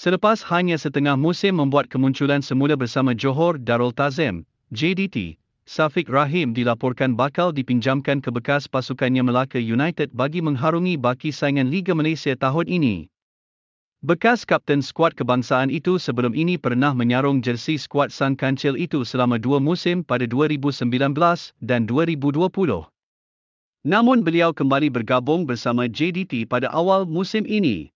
Selepas hanya setengah musim membuat kemunculan semula bersama Johor Darul Tazim, JDT, Safiq Rahim dilaporkan bakal dipinjamkan ke bekas pasukannya Melaka United bagi mengharungi baki saingan Liga Malaysia tahun ini. Bekas kapten skuad kebangsaan itu sebelum ini pernah menyarung jersey skuad Sang Kancil itu selama dua musim pada 2019 dan 2020. Namun beliau kembali bergabung bersama JDT pada awal musim ini.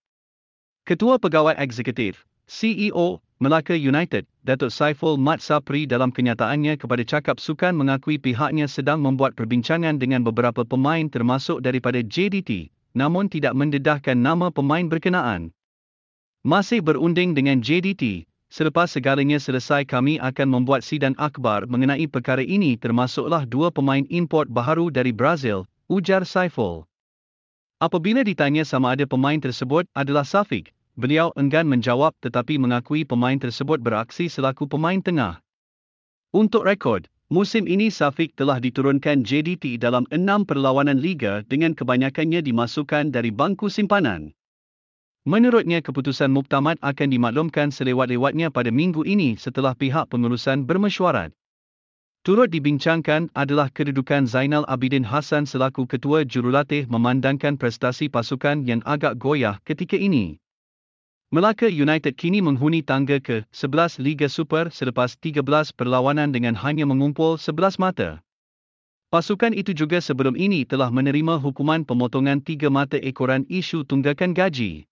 Ketua Pegawai Eksekutif, CEO, Melaka United, Datuk Saiful Mat Sapri dalam kenyataannya kepada Cakap Sukan mengakui pihaknya sedang membuat perbincangan dengan beberapa pemain termasuk daripada JDT, namun tidak mendedahkan nama pemain berkenaan. Masih berunding dengan JDT, selepas segalanya selesai kami akan membuat sidang akbar mengenai perkara ini termasuklah dua pemain import baharu dari Brazil, ujar Saiful. Apabila ditanya sama ada pemain tersebut adalah Safiq, beliau enggan menjawab tetapi mengakui pemain tersebut beraksi selaku pemain tengah. Untuk rekod, musim ini Safiq telah diturunkan JDT dalam enam perlawanan liga dengan kebanyakannya dimasukkan dari bangku simpanan. Menurutnya keputusan muktamad akan dimaklumkan selewat-lewatnya pada minggu ini setelah pihak pengurusan bermesyuarat. Turut dibincangkan adalah kedudukan Zainal Abidin Hassan selaku ketua jurulatih memandangkan prestasi pasukan yang agak goyah ketika ini. Melaka United kini menghuni tangga ke-11 Liga Super selepas 13 perlawanan dengan hanya mengumpul 11 mata. Pasukan itu juga sebelum ini telah menerima hukuman pemotongan tiga mata ekoran isu tunggakan gaji.